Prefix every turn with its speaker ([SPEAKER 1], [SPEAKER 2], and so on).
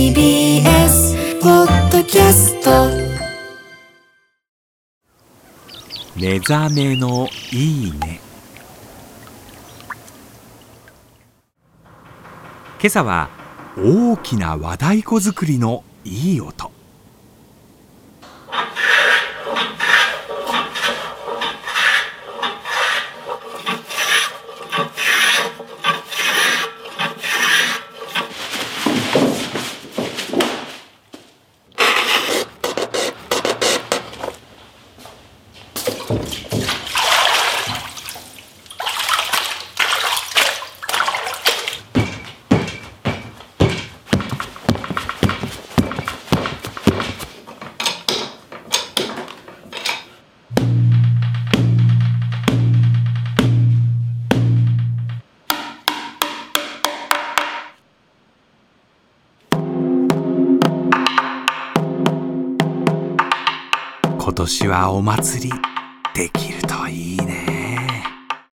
[SPEAKER 1] TBS ポッドキャスト。
[SPEAKER 2] 目覚めのいいね。今朝は大きな和太鼓作りのいい音。今年はお祭り。できるといいね。